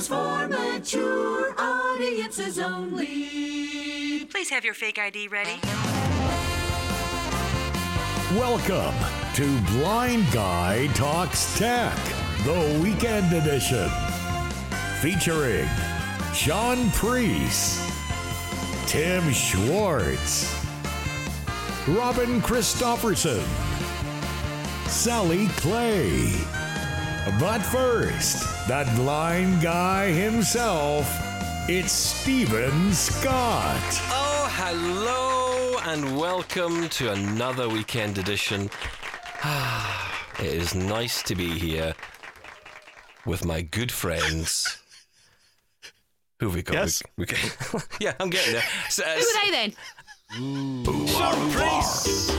is for mature audiences only. Please have your fake ID ready. Welcome to Blind Guy Talks Tech, the weekend edition. Featuring Shaun Preece, Tim Schwartz, Robin Christopherson, Sally Clay. But first, that blind guy himself, it's Steven Scott. Oh, hello and welcome to another weekend edition. it is nice to be here with my good friends. Who have we got? Yes. We, we, yeah, I'm getting there. So, uh, Who are they then? Shaun Preece.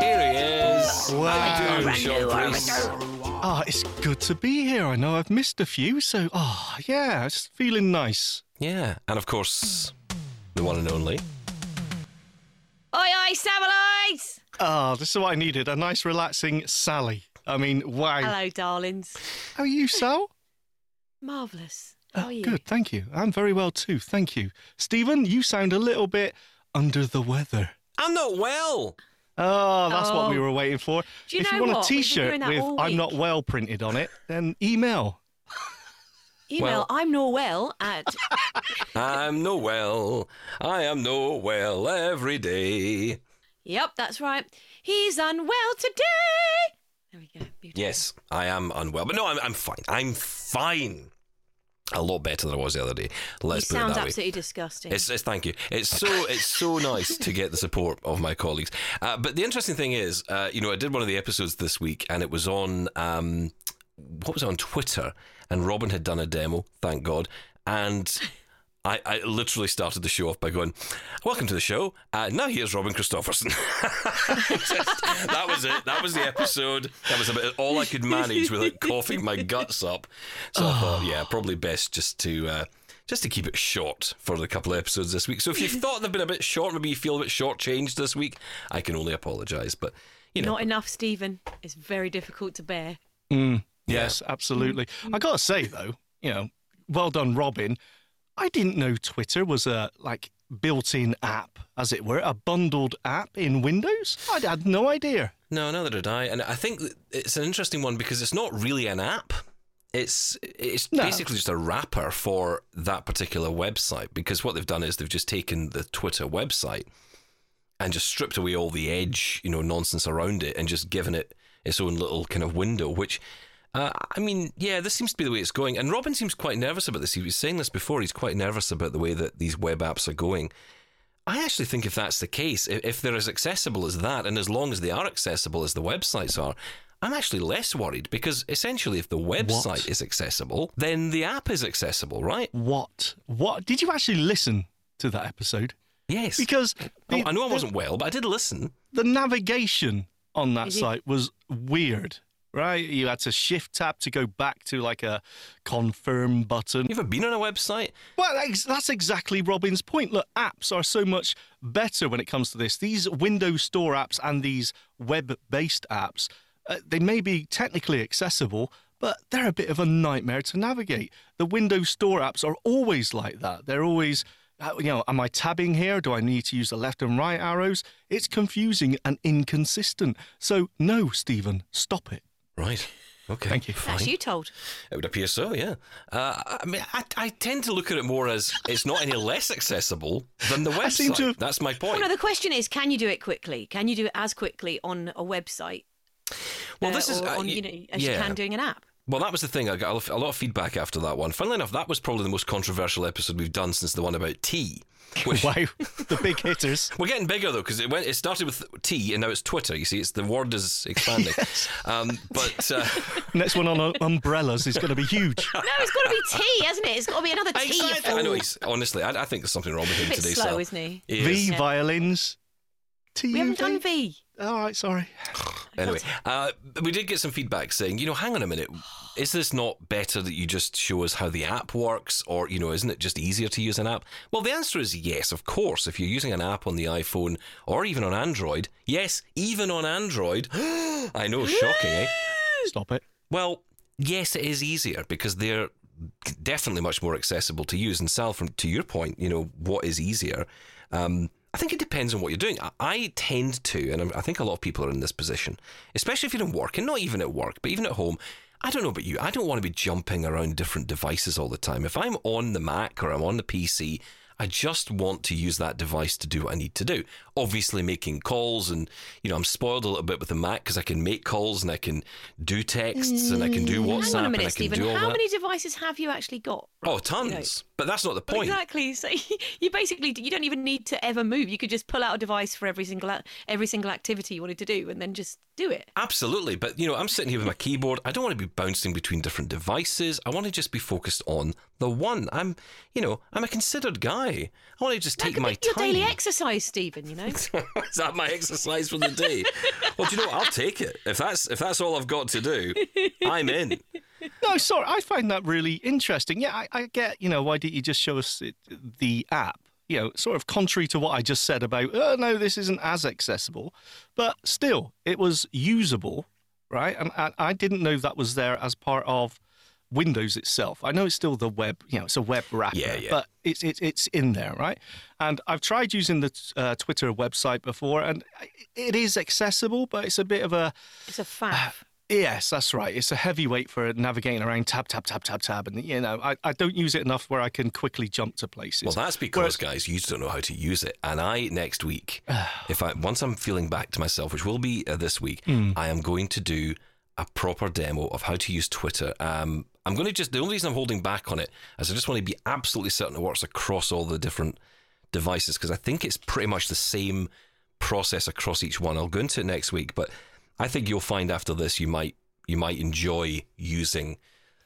Here he is. Wow. Shaun Preece. Oh, it's good to be here. I know I've missed a few, so oh yeah, it's feeling nice. Yeah, and of course, the one and only. Oi, oi, Savalites! Oh, this is what I needed. A nice relaxing Sally. I mean, wow. Hello, darlings. How are you, Sal? Marvellous. Uh, How Oh, are you? good, thank you. I'm very well too, thank you. Steven, you sound a little bit under the weather. I'm not well. Oh, that's what we Oh. were waiting for. Do you if know you want what? a We've been t-shirt with all "I'm not well" printed on it, then email. Email Well- I'm Norwell at. I'm no well. I am no well every day. yep, that's right. He's unwell today. There we go. Beautiful. Yes, I am unwell, but no, I'm, I'm fine. I'm fine. A lot better than I was the other day. Let's put it sounds that way. absolutely disgusting. It's, it's thank you. It's so it's so nice to get the support of my colleagues. Uh, but the interesting thing is, uh, you know, I did one of the episodes this week, and it was on um, what was it on Twitter, and Robin had done a demo. Thank God, and. I, I literally started the show off by going, "Welcome to the show. Uh, now here's Robin Christopherson." Just- that was it. That was the episode. That was about all I could manage without coughing my guts up. So I thought, yeah, probably best just to uh, just to keep it short for the couple of episodes this week. So if you thought they've been a bit short, maybe you feel a bit shortchanged this week, I can only apologise. But you know, Not enough, Steven. It's very difficult to bear. Mm, yes, absolutely. Mm. I gotta say though, you know, well done, Robin. I didn't know Twitter was a like built-in app, as it were, a bundled app in Windows. I had no idea. no, neither did I. And I think it's an interesting one because it's not really an app. It's it's No. basically just a wrapper for that particular website because what they've done is they've just taken the Twitter website and just stripped away all the edge, you know, nonsense around it and just given it its own little kind of window, which uh, I mean, yeah, this seems to be the way it's going. And Robin seems quite nervous about this. He was saying this before. He's quite nervous about the way that these web apps are going. I actually think if that's the case, if, if they're as accessible as that, and as long as they are accessible as the websites are, I'm actually less worried because essentially, if the website What? is accessible, then the app is accessible, right? What? What? Did you actually listen to that episode? Yes. Because Oh, I know I the- wasn't well, but I did listen. the navigation on that site was weird. Right, you had to shift tab to go back to like a confirm button. You ever been on a website? Well, that's exactly Robin's point. Look, apps are so much better when it comes to this. These Windows Store apps and these web-based apps, uh, they may be technically accessible, but they're a bit of a nightmare to navigate. The Windows Store apps are always like that. They're always, uh, you know, am I tabbing here? Do I need to use the left and right arrows? It's confusing and inconsistent. So, no, Steven, stop it. Right. Okay. Thank you. That's Fine. you told. It would appear so, yeah. Uh, I mean, I, I tend to look at it more as it's not any less accessible than the website. I seem to- That's my point. Well, no, the question is, can you do it quickly? Can you do it as quickly on a website? Well, uh, this is, or uh, on, y- you know, as you yeah. can doing an app. Well, that was the thing. I got a lot- of feedback after that one. Funnily enough, that was probably the most controversial episode we've done since the one about tea. Which, Wow, the big hitters. We're getting bigger though because it went. It started with T and now it's Twitter. You see, it's the word is expanding. um, but uh, Next one on uh, umbrellas is going to be huge. No, it's got to be T, hasn't it? It's got to be another T. you Exactly. I know he's honestly. I, I think there's something wrong with a him bit today. slow, Sal. isn't he? He V. Yeah. violins. T We haven't done V. All right, sorry. Anyway, uh, we did get some feedback saying, you know, hang on a minute, is this not better that you just show us how the app works, or you know, isn't it just easier to use an app? Well, the answer is yes, of course. If you're using an app on the iPhone or even on Android, yes, even on Android. I know, shocking, eh? Stop it. Well, yes, it is easier because they're definitely much more accessible to use. And Sal, from to your point, you know, what is easier? Um, I think it depends on what you're doing. I, I tend to, and I'm, I think a lot of people are in this position, especially if you're in work, and not even at work, but even at home. I don't know about you. I don't want to be jumping around different devices all the time. If I'm on the Mac or I'm on the PC, I just want to use that device to do what I need to do. Obviously, making calls, and you know, I'm spoiled a little bit with the Mac because I can make calls and I can do texts and I can do mm. WhatsApp Hang on a and I can Steven. do all How that. many devices have you actually got? oh, You know, tons. But that's not the point. Exactly. So you basically you don't even need to ever move. You could just pull out a device for every single every single activity you wanted to do, and then just do it. Absolutely, but you know, I'm sitting here with my keyboard. I don't want to be bouncing between different devices. I want to just be focused on the one. I'm, you know, I'm a considered guy. I want to just That take my your time. daily exercise, Steven. You know. Is that my exercise for the day? well, do you know what? I'll take it. If that's if that's all I've got to do, I'm in. No, sorry, I find that really interesting. Yeah, I, I get, you know, why didn't you just show us it, the app? You know, sort of contrary to what I just said about, oh, no, this isn't as accessible. But still, it was usable, right? And I, I didn't know that was there as part of Windows itself. I know it's still the web, you know, it's a web wrapper, Yeah, yeah. but it's, it's, it's in there, right? And I've tried using the uh, Twitter website before, and it is accessible, but it's a bit of a, It's a faff. Yes, that's right. It's a heavyweight for navigating around tab, tab, tab, tab, tab. And, you know, I, I don't use it enough where I can quickly jump to places. Well, that's because, guys, you don't know how to use it. And I next week, if I once I'm feeling back to myself, which will be uh, this week, I am going to do a proper demo of how to use Twitter. Um, I'm going to just the only reason I'm holding back on it is I just want to be absolutely certain it works across all the different devices because I think it's pretty much the same process across each one. I'll go into it next week, but I think you'll find after this you might you might enjoy using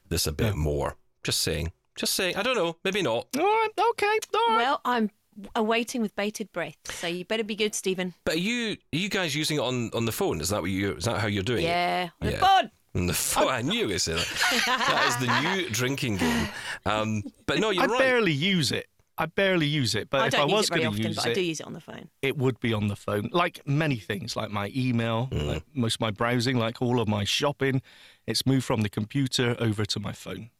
this a bit more. Just saying. Just saying. I don't know. Maybe not. All right, okay, all right. Well, I'm awaiting with bated breath. So you better be good, Steven. But are you are you guys using it on, on the phone? Is that what you is that how you're doing it? Yeah. on the Yeah. phone. On the phone. I knew you said that. that is the new drinking game. Um, but no, you're I right. barely use it. I barely use it. But I if don't I use was it going to use but I do it, use it on the phone. it would be on the phone. Like many things, like my email, Mm. like most of my browsing, like all of my shopping. It's moved from the computer over to my phone.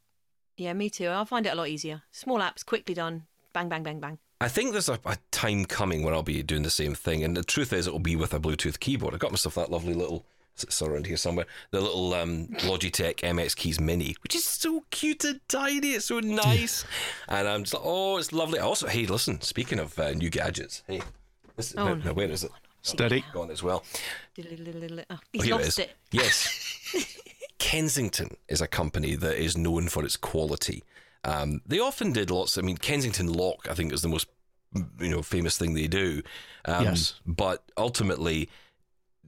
Yeah, me too. I'll find it a lot easier. Small apps, quickly done. Bang, bang, bang, bang. I think there's a, a time coming when I'll be doing the same thing, and the truth is, it'll be with a Bluetooth keyboard. I got myself that lovely little. It's around here somewhere. The little um, Logitech MX Keys Mini, which is so cute and tiny. It's so nice, and I'm just like, oh, it's lovely. Also, hey, listen. Speaking of uh, new gadgets, hey, this, Oh, no, no. no, where is it? Steady. Gone as well. Oh, Oh, he's here lost it it. is. Yes. Kensington is a company that is known for its quality. Um, they often did lots. I mean, Kensington Lock, I think, is the most you know famous thing they do. Um, Yes. But ultimately,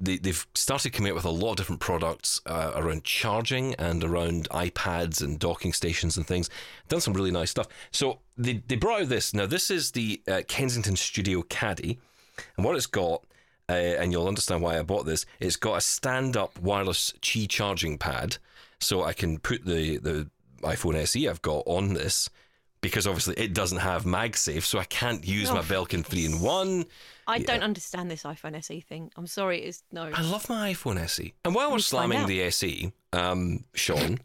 they, they've started coming out with a lot of different products uh, around charging and around iPads and docking stations and things. Done some really nice stuff. So they, they brought out this. Now, this is the uh, Kensington Studio Caddy. And what it's got, uh, and you'll understand why I bought this, it's got a stand up wireless Qi charging pad. So I can put the, the iPhone SE I've got on this because obviously it doesn't have MagSafe, so I can't use Oh, my Belkin 3 in 1. I don't understand this iPhone SE thing. I'm sorry, it's no. I love my iPhone SE. And while we're slamming the SE, um, Shaun,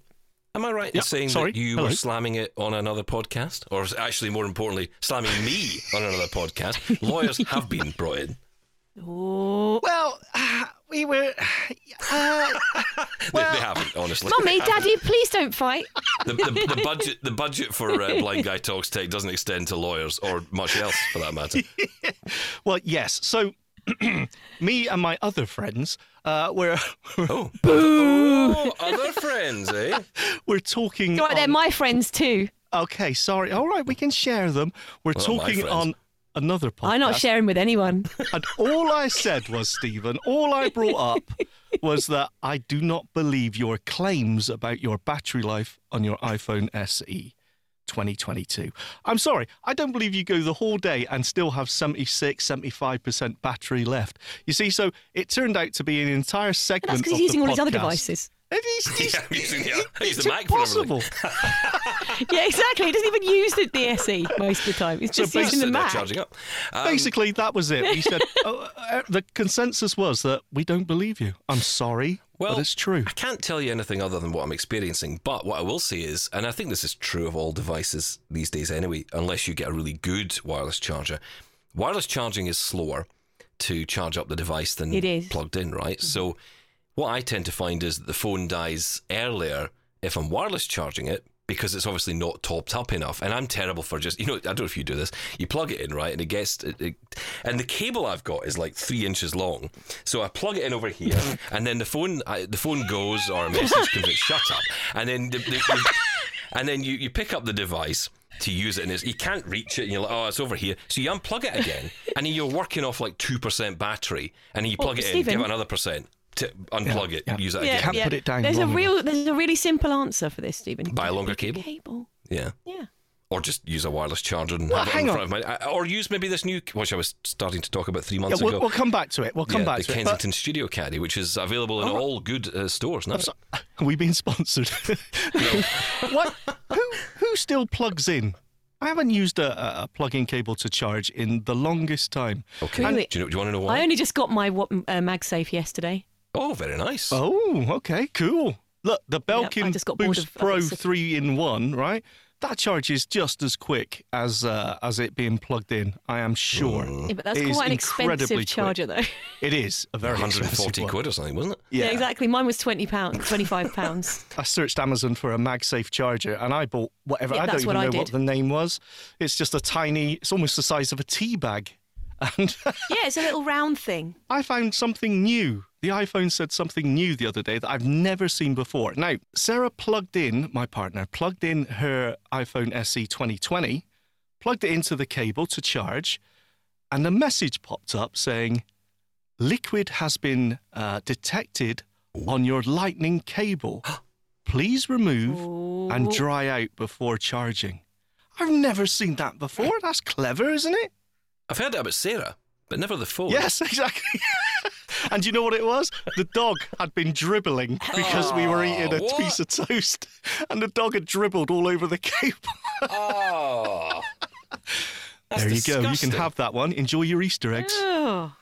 am I right in saying sorry, that you hello. were slamming it on another podcast? Or actually, more importantly, slamming me on another podcast? Lawyers have been brought in. Oh, Well, we were. Uh, They, they haven't, honestly. mummy, daddy, please don't fight. The, the, the budget the budget for uh, Blind Guy Talks Tech doesn't extend to lawyers or much else for that matter. well, yes. So, me and my other friends uh, were Oh, oh other friends, eh? we're talking. Right, they're my friends too. Okay, sorry. All right, we can share them. We're Well, talking on another podcast. I'm not sharing with anyone. And all I said was, Steven, all I brought up was that I do not believe your claims about your battery life on your iPhone SE 2022. I'm sorry, I don't believe you go the whole day and still have 76, 75% battery left. You see, so it turned out to be an entire segment. That's because of he's using the all his other devices. It is, Yeah, I'm using the, I use the Mac for impossible. Yeah, exactly. He doesn't even use the, the SE most of the time. He's just Just using the sitting there Mac. charging up. Um, Basically, that was it. We said oh, uh, the consensus was that we don't believe you. I'm sorry. Well, but it's true. I can't tell you anything other than what I'm experiencing, but what I will say is, and I think this is true of all devices these days anyway, unless you get a really good wireless charger, wireless charging is slower to charge up the device than It is. plugged in, right? So, what I tend to find is that the phone dies earlier if I'm wireless charging it because it's obviously not topped up enough. And I'm terrible for just, you know, I don't know if you do this. You plug it in, right? And it gets, it, it, and the cable I've got is like three inches long. So I plug it in over here, and then the phone, I, the phone goes or a message comes in, shut up. And then, the, the, the- and then you, you pick up the device to use it, and it's, you can't reach it, and you're like, oh, it's over here. So you unplug it again, and you're working off like 2% battery, and you Oh, plug it in, Steven. give it another percent. To unplug it, yeah. use it Yeah, again. Can't yeah. put it down There's a long real, there's a really simple answer for this, Steven. Buy a longer cable? Cable. Yeah. Yeah. Or just use a wireless charger and Well, have it hang in on. front of my. uh, Or use maybe this new, which I was starting to talk about three Yeah, months we'll, ago. we'll come back to it. We'll come yeah, back the to it. but- Kensington Studio Caddy, which is available in all good uh, stores now. So- Are we being sponsored? what? Who who still plugs in? I haven't used a, a- a plug-in cable to charge in the longest time. Okay. Really? Do you, know, do you want to know why? I only just got my wa- uh, MagSafe yesterday. Oh, very nice. Oh, okay, cool. Look, the I Belkin just got bored Boost of- Pro of three in one, right? That charges just as quick as uh, as it being plugged in. I am sure. Yeah, but that's It is quite an incredibly expensive quick. charger, though. It is a very 140 expensive one. quid or something, wasn't it? Yeah. exactly. Mine was twenty pounds, twenty five pounds. I searched Amazon for a MagSafe charger and I bought whatever. Yeah, I don't even what know what the name was. It's just a tiny. It's almost the size of a tea bag. And yeah, it's a little round thing. I found something new. The iPhone said something new the other day that I've never seen before. Now, Sarah plugged in, my partner, plugged in her iPhone SE 2020, plugged it into the cable to charge, and a message popped up saying, Liquid has been uh, detected on your lightning cable. Please remove and dry out before charging. I've never seen that before. That's clever, isn't it? I've heard it about Sarah, but never the phone. Yes, exactly. and do you know what it was? The dog had been dribbling because we were eating a oh. what? piece of toast, and the dog had dribbled all over the cable. Oh. That's there you go. You can have that one. Enjoy your Easter eggs. Oh,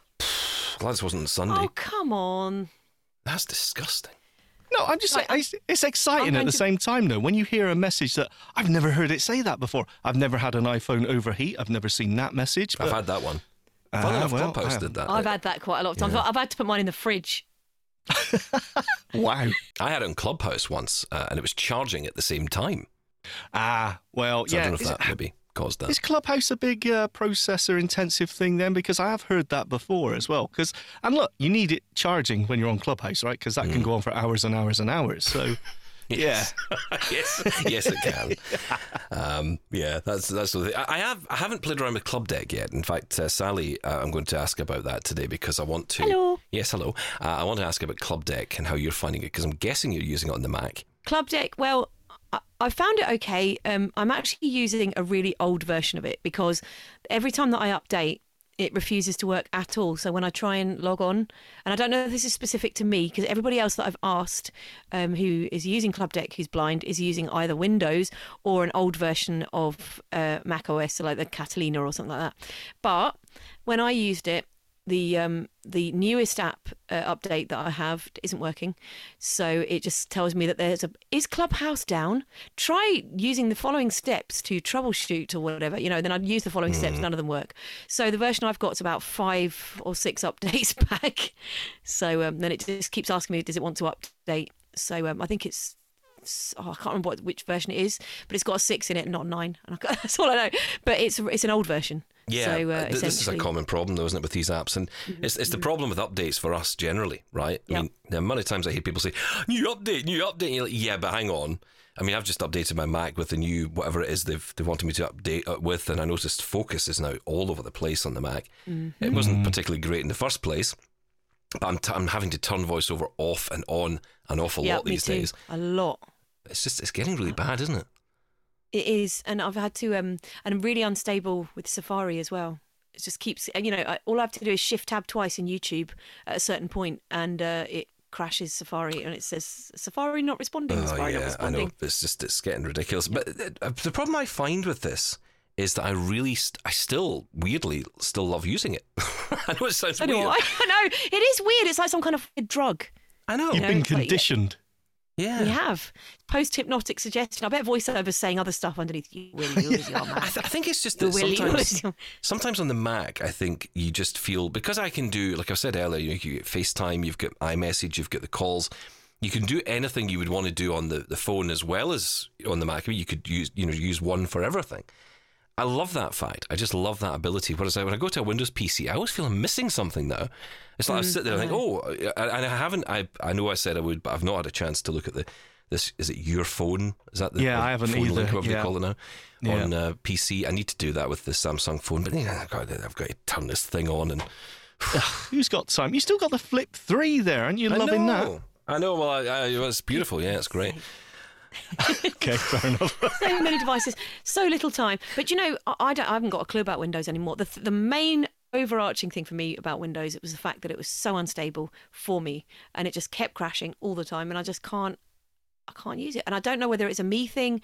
Glad this wasn't Sunday. oh come on. That's disgusting. No, I'm just saying, Right, it's, it's exciting at the to- same time, though. When you hear a message that I've never heard it say that before, I've never had an iPhone overheat. I've never seen that message. I've had that one. Funny enough, well, I Clubhouse haven't. that. I've had that quite a lot of times. I've had to put mine in the fridge. Wow. I had it on Clubhouse once, uh, and it was charging at the same time. Ah, well, So I don't know if Is, that maybe caused that. is Clubhouse a big uh, processor intensive thing then? Because I have heard that before as well. Because and look, you need it charging when you're on Clubhouse, right? Because that Mm. can go on for hours and hours and hours. So, yeah. yes, yes, it can. Um, yeah, that's that's the thing. I I have I haven't played around with Clubdeck yet. In fact, uh, Sally, uh, I'm going to ask about that today because I want to. Hello. Yes, hello. Uh, I want to ask about Clubdeck and how you're finding it because I'm guessing you're using it on the Mac. Clubdeck, well, I, I found it okay. Um, I'm actually using a really old version of it because every time that I update, it refuses to work at all. So when I try and log on, and I don't know if this is specific to me because everybody else that I've asked um, who is using Clubdeck who's blind is using either Windows or an old version of uh, Mac OS, so like the Catalina or something like that. But when I used it, the um, the newest app uh, update that I have isn't working, so it just tells me that there's a is Clubhouse down. Try using the following steps to troubleshoot or whatever. You know, then I'd use the following steps. None of them work. So the version I've got is about five or six updates back. So um, then it just keeps asking me, does it want to update? So um, I think it's oh, I can't remember what, which version it is, but it's got a six in it, and not a nine. And I, that's all I know. But it's it's an old version. Yeah, So, uh, th- this is a common problem, though, isn't it, with these apps? And it's, it's the problem with updates for us generally, right? I Yep. mean, the amount of times I hear people say, new update, new update. And you're like, yeah, but hang on. I mean, I've just updated my Mac with the new whatever it is they've they wanted me to update uh, with, and I noticed Focus is now all over the place on the Mac. It wasn't particularly great in the first place, but I'm, t- I'm having to turn VoiceOver off and on an awful Yeah, lot me these too. days. A lot. It's just it's getting really bad, isn't it? It is, and I've had to, um, and I'm really unstable with Safari as well. It just keeps, you know, I, all I have to do is shift tab twice in YouTube at a certain point, and uh, it crashes Safari, and it says Safari not responding. Oh Safari not yeah, I responding. know. It's just it's getting ridiculous. But uh, the problem I find with this is that I really, st- I still weirdly still love using it. I know it sounds I know, weird. I know. It is weird. It's like some kind of weird drug. I know. You've know, been it's like- conditioned. Yeah. We have post hypnotic suggestion. I bet voiceovers saying other stuff underneath. You really use your I, th- I think it's just that really sometimes, your- sometimes on the Mac, I think you just feel because I can do, like I said earlier, you, know, you get FaceTime, you've got iMessage, you've got the calls. You can do anything you would want to do on the, the phone as well as on the Mac. I mean, you could use you know use one for everything. I love that fact. I just love that ability. Whereas I- when I go to a Windows PC, I always feel I'm missing something now. It's like I sit there and think, oh, and I haven't. I I know I said I would, but I've not had a chance to look at the. This is it your phone? Is that the Yeah, or I haven't phone either, Link, whatever yeah. they call it now Yeah. on uh, PC. I need to do that with the Samsung phone, but yeah, I've got, I've got to turn this thing on and Who's got time? You still got the Flip 3 there, aren't you? Loving know. I know. Well, I, I, it's beautiful. Yeah, it's great. Okay, fair enough. so many devices, so little time. But you know, I, I don't. I haven't got a clue about Windows anymore. The the main overarching thing for me about Windows it was the fact that it was so unstable for me, and it just kept crashing all the time, and I just can't. I can't use it, and I don't know whether it's a me thing.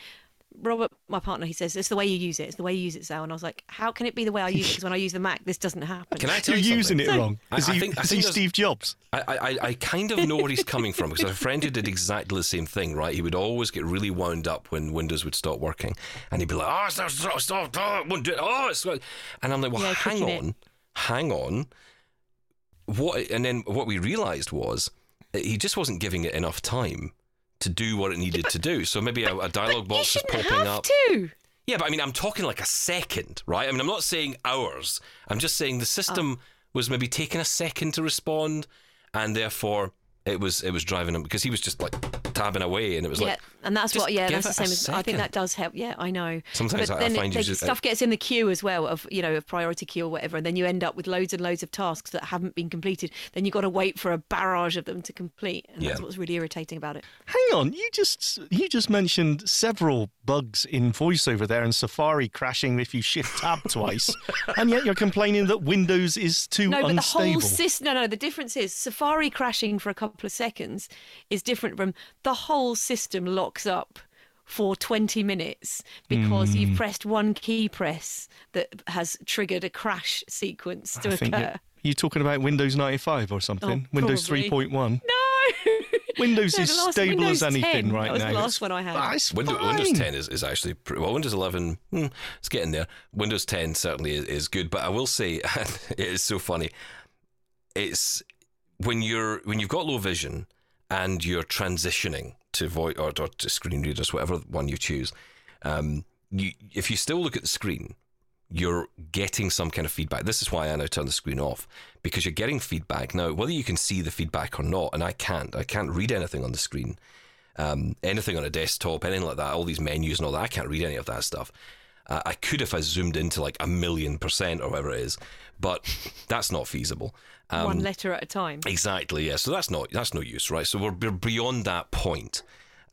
Robert, my partner, he says it's the way you use it. It's the way you use it, Sal. And I was like, how can it be the way I use it? Because when I use the Mac, this doesn't happen. Can I tell You're you using something? it wrong. I- Is I he, think- I is think he Steve Jobs? I, I, I kind of know where he's coming from because a friend who did exactly the same thing, right? He would always get really wound up when Windows would stop working. And he'd be like, oh, stop, stop, stop, it won't do it. Oh, it's... And I'm like, well, Yeah, hang clicking it. on, hang on. What? And then what we realised was he just wasn't giving it enough time to do what it needed to do. So maybe a, a dialogue box is popping up. to. Yeah, but I mean, I'm talking like a second, right? I mean, I'm not saying hours. I'm just saying the system was maybe taking a second to respond, and therefore it was it was driving him because he was just like tabbing away, and it was yeah, like and that's just what. Yeah, that's the same. as I think that does help. Yeah, I know. Sometimes but I- I then find it, you just- uh, stuff gets in the queue as well of you know a priority queue or whatever, and then you end up with loads and loads of tasks that haven't been completed. Then you have got to wait for a barrage of them to complete, and that's what's really irritating about it. Hang on, you just you just mentioned several bugs in VoiceOver there and Safari crashing if you shift tab twice, and yet you're complaining that Windows is too No, but the whole system. No, no. The difference is Safari crashing for a couple of seconds is different from the whole system locks up for 20 minutes because Hmm. you've pressed one key press that has triggered a crash sequence to I think occur. you- you're talking about Windows 95 or something. Oh, Windows 3.1. No. Windows No, is last- stable Windows as anything 10. right That was now. the last It's- one I had. Ah, Windows. Windows 10 is, is actually pretty, well. Windows 11, hmm, it's getting there. Windows 10 certainly is, is good, but I will say it is so funny. It's when you're when you've got low vision and you're transitioning to voice or, or to screen readers, whatever one you choose. Um, you if you still look at the screen, you're getting some kind of feedback. This is why I now turn the screen off because you're getting feedback now. Whether you can see the feedback or not, and I can't. I can't read anything on the screen um, anything on a desktop, anything like that, all these menus and all that. I can't read any of that stuff. Uh, I could if I zoomed into like a million percent or whatever it is, but that's not feasible. Um, one letter at a time. Exactly, yeah. So that's not that's no use, right? So we're, we're beyond that point.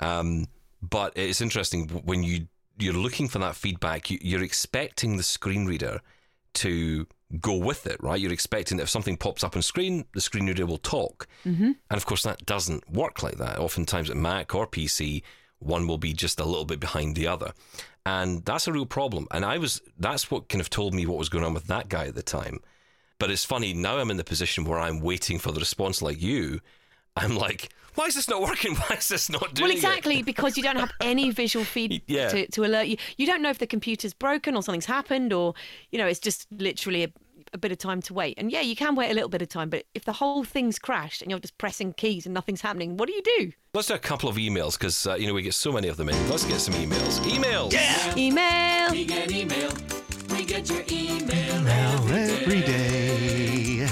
Um, but it's interesting when you you're looking for that feedback. You, you're expecting the screen reader to go with it, right? You're expecting that if something pops up on screen, the screen reader will talk, mm-hmm. and of course that doesn't work like that. Oftentimes at Mac or PC, one will be just a little bit behind the other, and that's a real problem. And I was that's what kind of told me what was going on with that guy at the time. But it's funny, now I'm in the position where I'm waiting for the response like you. I'm like, why is this not working? Why is this not doing Well, it? exactly, because you don't have any visual feed Yeah. to, to alert you. You don't know if the computer's broken or something's happened, or you know, it's just literally a, a bit of time to wait. And yeah, you can wait a little bit of time, but if the whole thing's crashed and you're just pressing keys and nothing's happening, what do you do? Let's do a couple of emails because, uh, you know, we get so many of them in. Let's get some emails. Emails! Yeah! Email. We get email. We get your email. Now every day.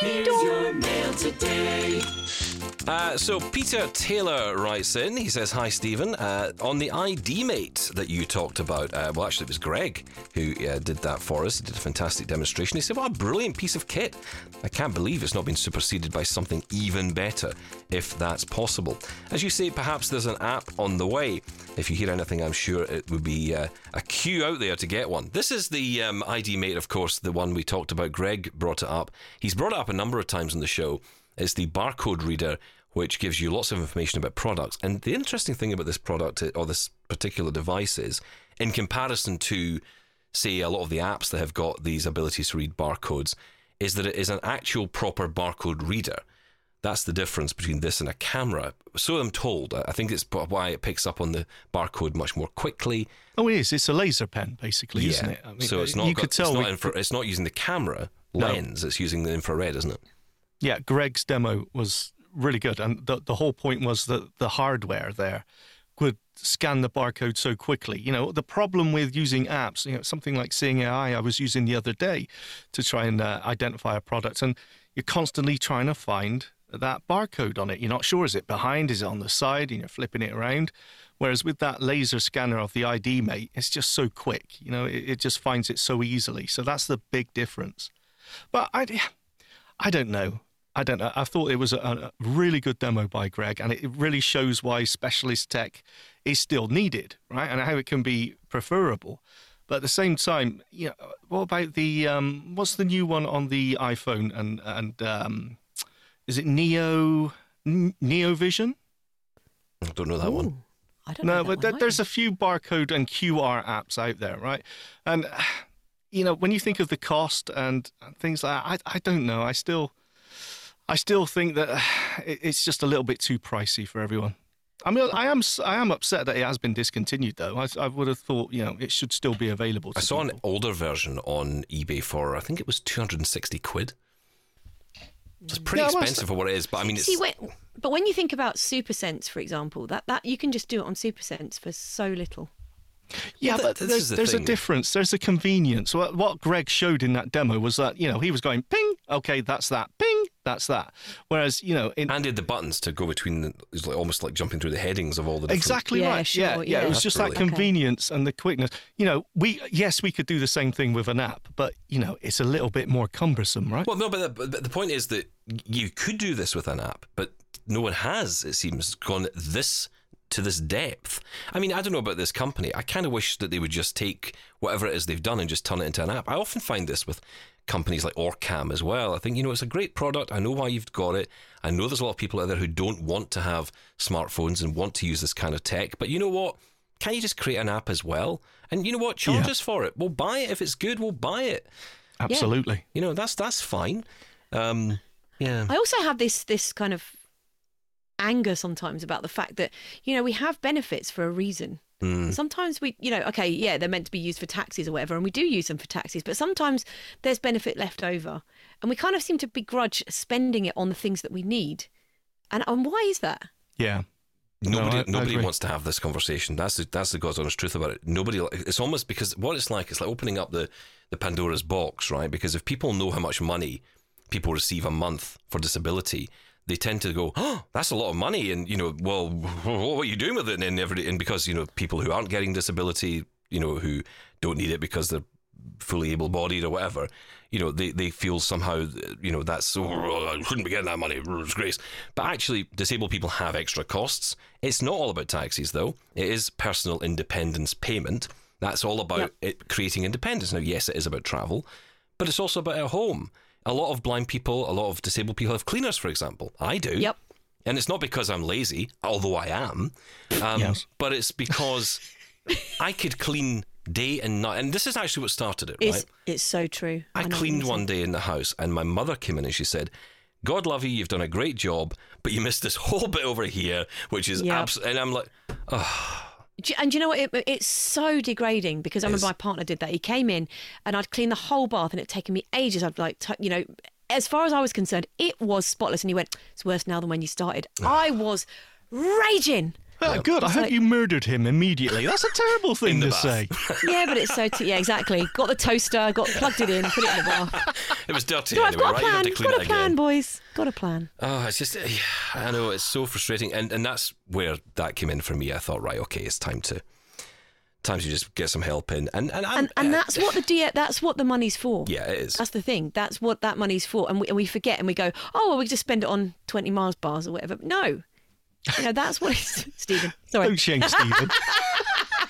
Here's your mail today. Uh, so Peter Taylor writes in. He says, "Hi Steven. Uh, on the ID Mate that you talked about. Uh, well, actually, it was Greg who uh, did that for us. He did a fantastic demonstration. He said, "What a brilliant piece of kit! I can't believe it's not been superseded by something even better, if that's possible. As you say, perhaps there's an app on the way. If you hear anything, I'm sure it would be uh, a queue out there to get one. This is the um, ID Mate, of course, the one we talked about. Greg brought it up. He's brought it up a number of times on the show." It's the barcode reader, which gives you lots of information about products. And the interesting thing about this product or this particular device is, in comparison to, say, a lot of the apps that have got these abilities to read barcodes, is that it is an actual proper barcode reader. That's the difference between this and a camera. So I'm told. I think it's why it picks up on the barcode much more quickly. Oh, it is. It's a laser pen, basically, isn't it? I mean, so it's not. You got- could tell. It's not, infra- it's not using the camera No. lens. It's using the infrared, isn't it? yeah, Greg's demo was really good, and the the whole point was that the hardware there would scan the barcode so quickly. You know, the problem with using apps, you know, something like Seeing AI, I was using the other day to try and uh, identify a product, and you're constantly trying to find that barcode on it. You're not sure is it behind, is it on the side, and you're flipping it around. Whereas with that laser scanner of the ID mate, it's just so quick. You know, it, it just finds it so easily. So that's the big difference. But I, I don't know. I don't know. I thought it was a, a really good demo by Greg, and it really shows why specialist tech is still needed, right? And how it can be preferable. But at the same time, you know, what about the um, what's the new one on the iPhone and and um, is it Neo N- Neo Vision? I don't know that one. I don't know. No, that but one there, either. there's a few barcode and QR apps out there, right? And you know, when you think of the cost and and things like that, I I don't know. I still I still think that it's just a little bit too pricey for everyone. I mean, I am s- I am upset that it has been discontinued, though. I, I would have thought, you know, it should still be available. To I saw an older version on eBay for I think it was 260 quid. It's mm. pretty Yeah, expensive for what it is, but I mean, it's See, when, but when you think about SuperSense, for example, that, that you can just do it on SuperSense for so little. Yeah, Well, but th- there's, the there's a difference. There's a convenience. What, what Greg showed in that demo was that you know he was going ping, okay, that's that, ping, that's that. Whereas you know in and did the buttons to go between. The, was like almost like jumping through the headings of all the different Exactly Yeah, right. sure, yeah, yeah, yeah. It was That's just that brilliant. Okay. convenience and the quickness. You know, we yes, we could do the same thing with an app, but you know, it's a little bit more cumbersome, right? Well, no, but the, but the point is that you could do this with an app, but no one has. It seems gone this to this depth. I mean, I don't know about this company. I kind of wish that they would just take whatever it is they've done and just turn it into an app. I often find this with companies like Orcam as well. I think you know it's a great product. I know why you've got it. I know there's a lot of people out there who don't want to have smartphones and want to use this kind of tech. But you know what? Can you just create an app as well? And you know what? Charge Yeah. us for it. We'll buy it if it's good. We'll buy it. Absolutely. You know that's that's fine. Um, yeah. I also have this this kind of anger sometimes about the fact that you know we have benefits for a reason. Mm. Sometimes we, you know, okay, yeah, they're meant to be used for taxis or whatever, and we do use them for taxis, but sometimes there's benefit left over, and we kind of seem to begrudge spending it on the things that we need. And, and why is that? Yeah. Nobody, I- I nobody agree. wants to have this conversation. That's the, that's the God's honest truth about it. Nobody. It's almost because what it's like. It's like opening up the the Pandora's box, right? Because if people know how much money people receive a month for disability, they tend to go, "Oh, that's a lot of money," and you know, well, what are you doing with it? And every and because you know people who aren't getting disability, you know, who don't need it because they're fully able-bodied or whatever, you know, they, they feel somehow, you know, that's oh, I shouldn't be getting that money, oh, disgrace. But actually, disabled people have extra costs. It's not all about taxis, though. It is personal independence payment. That's all about Yep. it creating independence. Now, yes, it is about travel, but it's also about at home. A lot of blind people, a lot of disabled people have cleaners, for example. I do. Yep. And it's not because I'm lazy, although I am, um, Yes. but it's because I could clean day and night. And this is actually what started it, It's right? it's so true. I know what cleaned one day in the house, and my mother came in and she said, God love you, you've done a great job, but you missed this whole bit over here, which is Yep. abs And I'm like, Do you- And you know what? It, it's so degrading because I remember is. my partner did that. He came in and I'd clean the whole bath and it'd taken me ages. I'd like, t- you know, as far as I was concerned, it was spotless. And he went, it's worse now than when you started. I was raging. Ah, well, good. I hope like- you murdered him immediately. That's a terrible thing to bath. say. Yeah, but it's so, t- yeah, exactly. Got the toaster, got plugged it in, put it in the bath. it was dirty So I've got a right? You have plan. to clean Got it a plan, again. boys. Got a plan. Oh, it's just, yeah, I know, it's so frustrating. And, and that's where that came in for me. I thought, right, okay, it's time to. Time to just get some help in, and and, I'm- And and uh, that's what the D- that's what the money's for. yeah, it is. That's the thing. That's what that money's for. And we, and we forget and we go, oh, well, we just spend it on 20 Mars bars or whatever. No. You know, that's what it's. Steven, sorry. Don't shame Steven.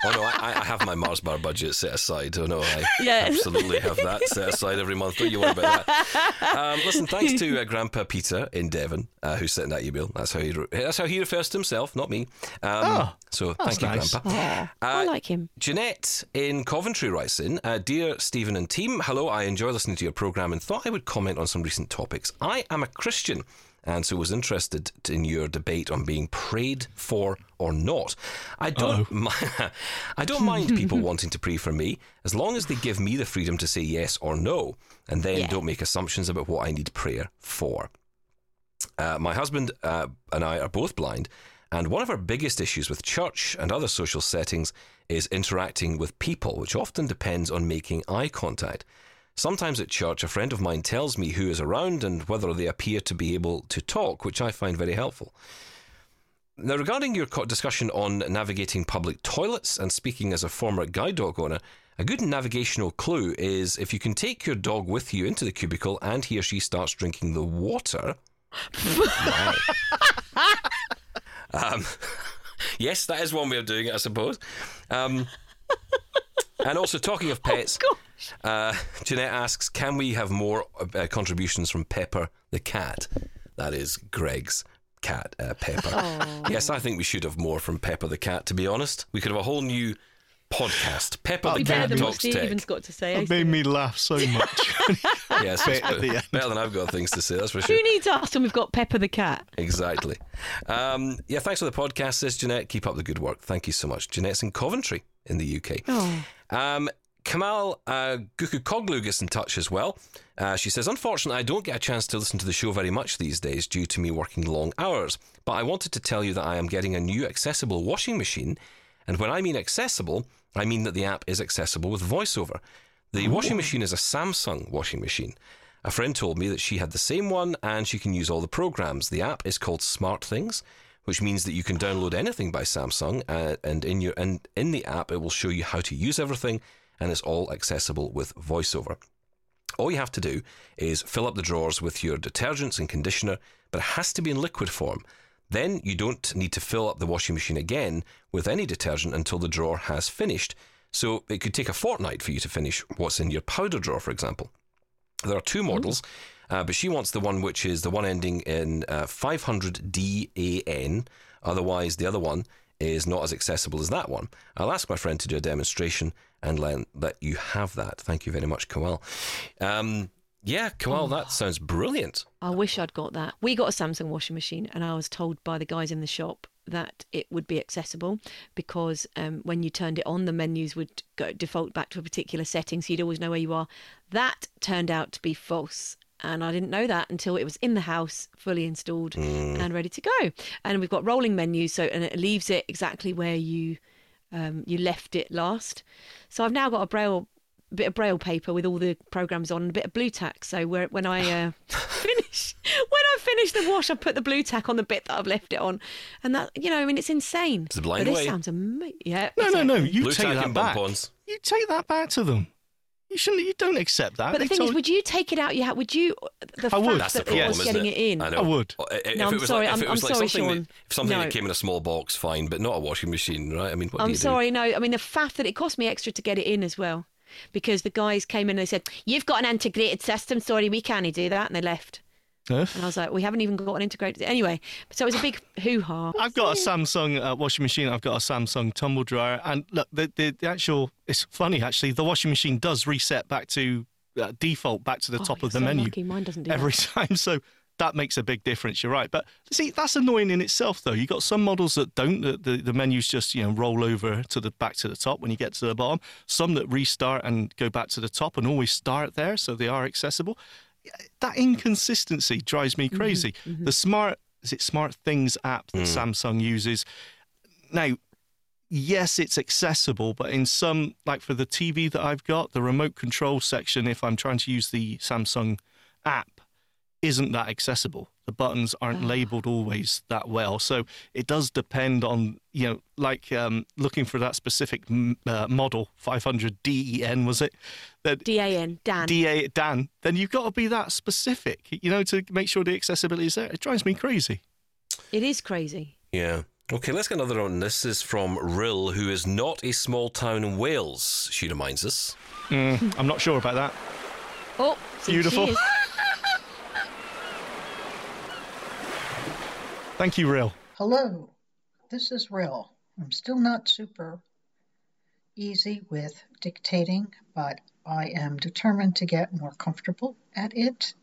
Oh no, I, I have my Mars bar budget set aside. Oh no, I Yeah. absolutely have that set aside every month. Don't you worry about that. Um, listen, thanks to uh, Grandpa Peter in Devon uh, who sent that email. That's how he re- that's how he refers to himself, not me. Um, Oh, so that's thank you, nice. Grandpa. I Uh, like him. Jeanette in Coventry writes in uh, Dear Steven and team, hello, I enjoy listening to your programme and thought I would comment on some recent topics. I am a Christian and so was interested in your debate on being prayed for or not. I don't, mi- I don't mind people wanting to pray for me as long as they give me the freedom to say yes or no, and then Yeah. don't make assumptions about what I need prayer for. Uh, my husband uh, and I are both blind, and one of our biggest issues with church and other social settings is interacting with people, which often depends on making eye contact. Sometimes at church, a friend of mine tells me who is around and whether they appear to be able to talk, which I find very helpful. Now, regarding your discussion on navigating public toilets, and speaking as a former guide dog owner, a good navigational clue is if you can take your dog with you into the cubicle and he or she starts drinking the water. Um, yes, that is one way of doing it, I suppose. Um, and also, talking of pets, uh, Jeanette asks, can we have more uh, contributions from Pepper the cat? That is Greg's cat, uh, Pepper. Yes, I think we should have more from Pepper the cat, to be honest. We could have a whole new podcast. Pepper the cat than what talks Steven's tech. got to say. It made me laugh so much. Yes, Bit it's better, better than I've got things to say, that's for sure. Who needs us when we've got Pepper the cat? Exactly. Um, yeah, thanks for the podcast, says Jeanette. Keep up the good work. Thank you so much. Jeanette's in Coventry in the UK. Oh. Um, Kamal uh, Gukukoglu gets in touch as well. Uh, she says, Unfortunately, I don't get a chance to listen to the show very much these days due to me working long hours. But I wanted to tell you that I am getting a new accessible washing machine. And when I mean accessible, I mean that the app is accessible with voiceover. The washing machine is a Samsung washing machine. A friend told me that she had the same one and she can use all the programs. The app is called SmartThings, which means that you can download anything by Samsung uh, and in your and in the app it will show you how to use everything and it's all accessible with voiceover. All you have to do is fill up the drawers with your detergents and conditioner, but it has to be in liquid form. Then you don't need to fill up the washing machine again with any detergent until the drawer has finished. So it could take a fortnight for you to finish what's in your powder drawer, for example. There are two models, uh, but she wants the one which is the one ending in uh, 500DAN. Otherwise, the other one is not as accessible as that one. I'll ask my friend to do a demonstration and let, that you have that. Thank you very much, Kawal. Um, yeah, Kawal, that sounds brilliant. I wish I'd got that. We got a Samsung washing machine, and I was told by the guys in the shop that it would be accessible because um, when you turned it on, the menus would go default back to a particular setting, so you'd always know where you are. That turned out to be false. And I didn't know that until it was in the house, fully installed and ready to go. And we've got rolling menus, so and it leaves it exactly where you um, you left it last. So I've now got a braille bit of braille paper with all the programs on a bit of Blu Tack. So where, when I uh, finish when I finish the wash, I put the Blu Tack on the bit that I've left it on, and that you know, I mean, it's insane. It's the blind but way. this sounds amazing. Yeah. no, no, no. You Blue take that back. bump-ons. You take that back to them. You shouldn't. You don't accept that. But the They thing told- is, would you take it out? You ha- would you? The I fact would. That's the that problem, it was isn't getting it? it in. I know. I would. If No, I'm was sorry, like, if I'm- it was I'm like sorry, something, Shaun. that, if something No. that came in a small box, fine, but not a washing machine, right? I mean, what do I'm you do? sorry, no. I mean, the fact that it cost me extra to get it in as well, because the guys came in and they said, "You've got an integrated system. Sorry, we can't do that," and they left. And I was like, "We haven't even got an integrated." Anyway, so it was a big hoo ha. I've got a Samsung uh, washing machine. I've got a Samsung tumble dryer, and look, the, the the actual. It's funny actually. The washing machine does reset back to uh, default, back to the Oh, top of the so menu lucky. Mine doesn't do every that. time. So that makes a big difference. You're right, but see, that's annoying in itself, though. You have got some models that don't. The, the the menus just you know roll over to the back to the top when you get to the bottom. Some that restart and go back to the top and always start there, so they are accessible. That inconsistency drives Mm-hmm, me crazy. The smart is it SmartThings app that Samsung uses now. Yes, it's accessible, but in some, like for the TV that I've got, the remote control section, if I'm trying to use the Samsung app, isn't that accessible. The buttons aren't labeled always that well. So it does depend on, you know, like um, looking for that specific m- uh, model, 500 DEN, was it? That D A N Dan. DA Dan, then you've got to be that specific, you know, to make sure the accessibility is there. It drives me crazy. it is crazy. Yeah. Okay, let's get another one. This is from Rill, who is not a small town in Wales, she reminds us. I'm not sure about that. Oh, see, Beautiful. She is. Thank you, Real. Hello, this is Rill. I'm still not super easy with dictating, but I am determined to get more comfortable at it.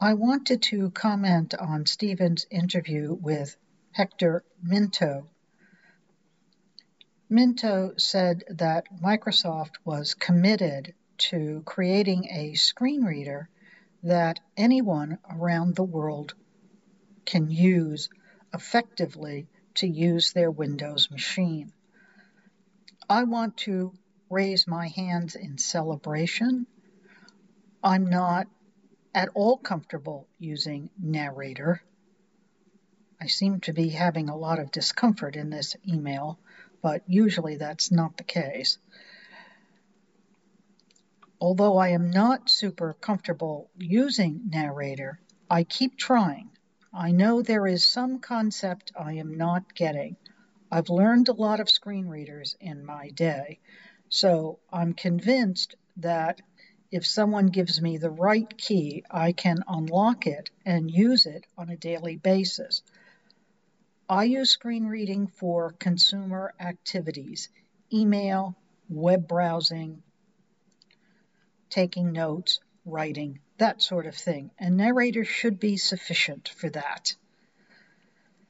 I wanted to comment on Steven's interview with Hector Minto. Minto said that Microsoft was committed to creating a screen reader that anyone around the world can use effectively to use their Windows machine. I want to raise my hands in celebration. I'm not at all comfortable using narrator. I seem to be having a lot of discomfort in this email, but usually that's not the case. Although I am not super comfortable using narrator, I keep trying. I know there is some concept I am not getting. I've learned a lot of screen readers in my day, so I'm convinced that if someone gives me the right key, I can unlock it and use it on a daily basis. I use screen reading for consumer activities, email, web browsing, taking notes, writing, that sort of thing. And narrator should be sufficient for that.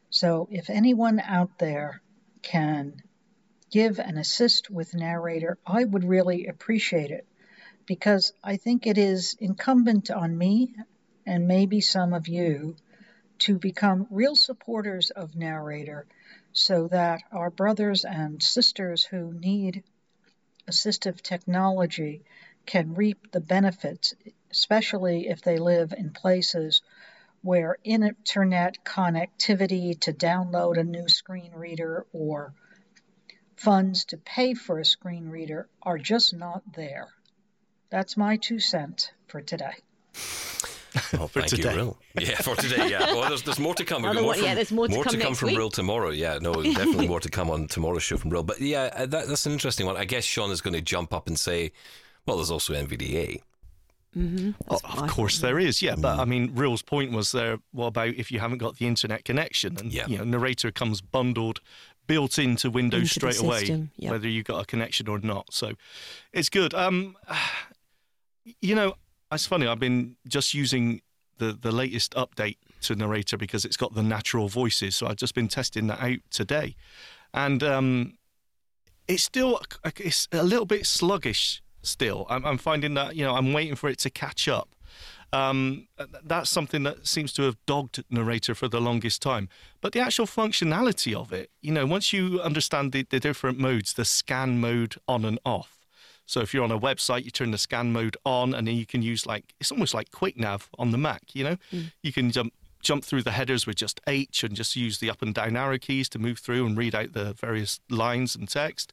So if anyone out there can give and assist with narrator, I would really appreciate it because I think it is incumbent on me and maybe some of you to become real supporters of narrator so that our brothers and sisters who need assistive technology can reap the benefits, especially if they live in places where internet connectivity to download a new screen reader or funds to pay for a screen reader are just not there. That's my two cents for today. Oh, thank today. you, Rill. Yeah, for today. Yeah. Well, there's, there's more to come. We've more one- from, yeah, there's more to come next from week. Rill tomorrow. Yeah, no, definitely more to come on tomorrow's show from Real. But yeah, uh, that, that's an interesting one. I guess Shaun is going to jump up and say, well, there's also NVDA. Oh, of course there is, yeah. But I mean, Real's point was there. What about if you haven't got the internet connection? And Yeah. you know, narrator comes bundled, built into Windows Into straight away, system, yeah. whether you've got a connection or not. So it's good. Um, you know, it's funny. I've been just using the the latest update to narrator because it's got the natural voices. So I've just been testing that out today, and um, it's still it's a little bit sluggish still. I'm, I'm finding that you know i'm waiting for it to catch up. Um, that's something that seems to have dogged narrator for the longest time. But the actual functionality of it you know once you understand the, the different modes the scan mode on and off. So if you're on a website you turn the scan mode on and then you can use like it's almost like quick nav on the mac you know? You can jump jump through the headers with just H and just use the up and down arrow keys to move through and read out the various lines and text.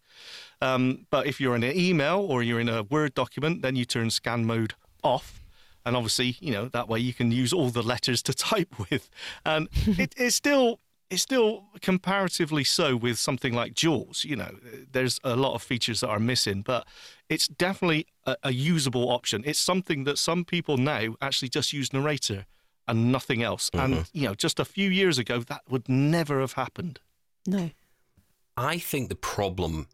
Um, but if you're in an email or you're in a Word document, then you turn scan mode off. And obviously, you know, that way you can use all the letters to type with. And it, it's still it's still comparatively so with something like Jaws. You know, there's a lot of features that are missing, but it's definitely a, a usable option. It's something that some people now actually just use narrator and nothing else. And you know, just a few years ago, that would never have happened. No. I think the problem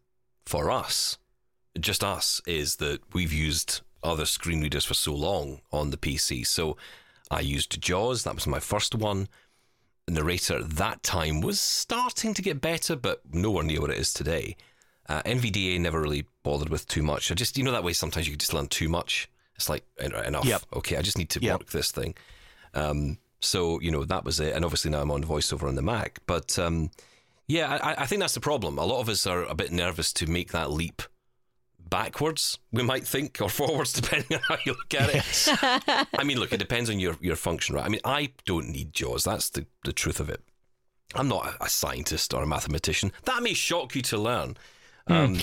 for us, just us, is that we've used other screen readers for so long on the PC. So I used Jaws, that was my first one. The narrator at that time was starting to get better, but nowhere near what it is today. Uh, NVDA never really bothered with too much. I just, you know, that way sometimes you can just learn too much. It's like, enough. Yep. Okay, I just need to Yep. work this thing. Um, so, you know, that was it. And obviously now I'm on voiceover on the Mac. But um, yeah, I, I think that's the problem. A lot of us are a bit nervous to make that leap backwards, we might think, or forwards, depending on how you look at it. I mean, look, it depends on your, your function, right? I mean, I don't need JAWS. That's the, the truth of it. I'm not a, a scientist or a mathematician. That may shock you to learn. Um,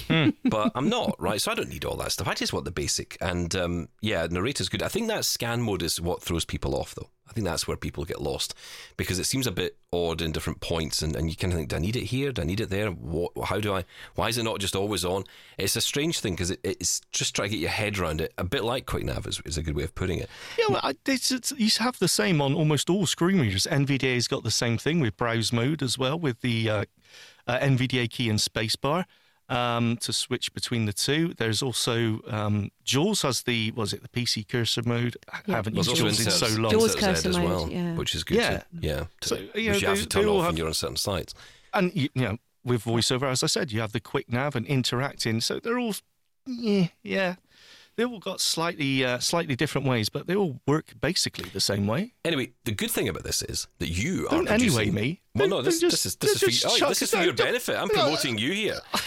but I'm not, right? So I don't need all that stuff. I just want the basic. And um, yeah, narrator's good. I think that scan mode is what throws people off, though. I think that's where people get lost because it seems a bit odd in different points, and, and you kind of think, do I need it here? Do I need it there? What, how do I? Why is it not just always on? It's a strange thing because it, it's just trying to get your head around it. A bit like QuickNav is, is a good way of putting it. Yeah, well, I, it's, it's, you have the same on almost all screen readers. NVDA's got the same thing with browse mode as well, with the uh, uh, NVDA key and spacebar. Um, to switch between the two. There's also um, Jaws has the was it the PC cursor mode? I Yeah. haven't There's used also Jaws in so long. Jaws cursor as mode, well, yeah. which is good. Yeah. To, yeah. to- So, you which know, you have to turn all off have- when you're on certain sites. And you, you know, with voiceover, as I said, you have the quick nav and interacting. So they're all, yeah, yeah. They all got slightly, uh, slightly different ways, but they all work basically the same way. Anyway, the good thing about this is that you are Don't anyway me. Well, no, this, don't this is this is for, you, oh, this is for your benefit. I'm promoting you here.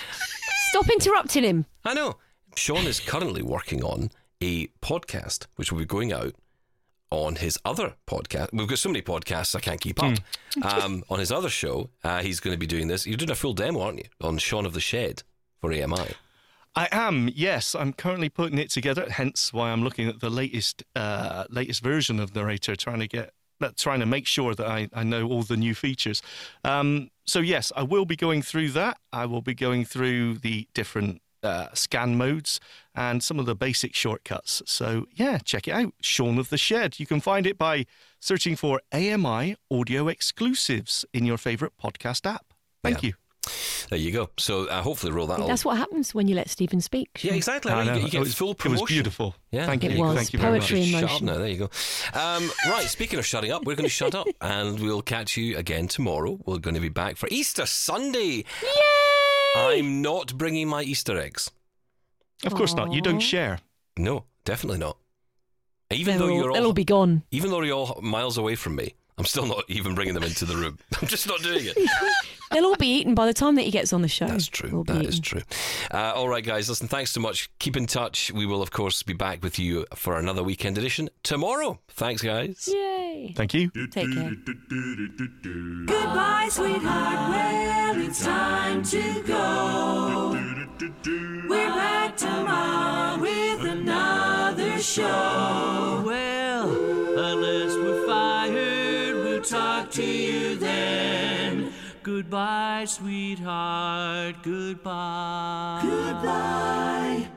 Stop interrupting him. I know. Shaun is currently working on a podcast which will be going out on his other podcast. We've got so many podcasts I can't keep up. Um, on his other show, uh, he's going to be doing this. You're doing a full demo, aren't you, on Shaun of the Shed for AMI? I am, yes. I'm currently putting it together. Hence, why I'm looking at the latest, uh, latest version of Narrator, trying to get, uh, trying to make sure that I, I know all the new features. Um, so yes, I will be going through that. I will be going through the different uh, scan modes and some of the basic shortcuts. So yeah, check it out. Shaun of the Shed. You can find it by searching for AMI audio exclusives in your favorite podcast app. Thank Yeah. you. There you go. So uh, hopefully roll that. all- That's what happens when you let Steven speak. Yeah, exactly. I You know. get, you get it was, full It promotion. was beautiful. Yeah, Thank there you. It was. Thank you very Poetry much. in Shut motion. now. There you go. Um, right. Speaking of shutting up, we're going to shut up, and we'll catch you again tomorrow. We're going to be back for Easter Sunday. Yay! I'm not bringing my Easter eggs. Of course not. You don't share. No, definitely not. Even They'll, though you're they'll all, all be gone. even though you're all miles away from me, I'm still not even bringing them into the room. I'm just not doing it. They'll all be eaten by the time that he gets on the show. That's true. They'll be That is true. Uh, all right, guys. Listen, thanks so much. Keep in touch. We will, of course, be back with you for another weekend edition tomorrow. Thanks, guys. Yay! Thank you. Take care. Goodbye, sweetheart. Well, it's time to go. We're back tomorrow with another show. Well, unless we're fired, we'll talk to you then. Goodbye, sweetheart. Goodbye. Goodbye.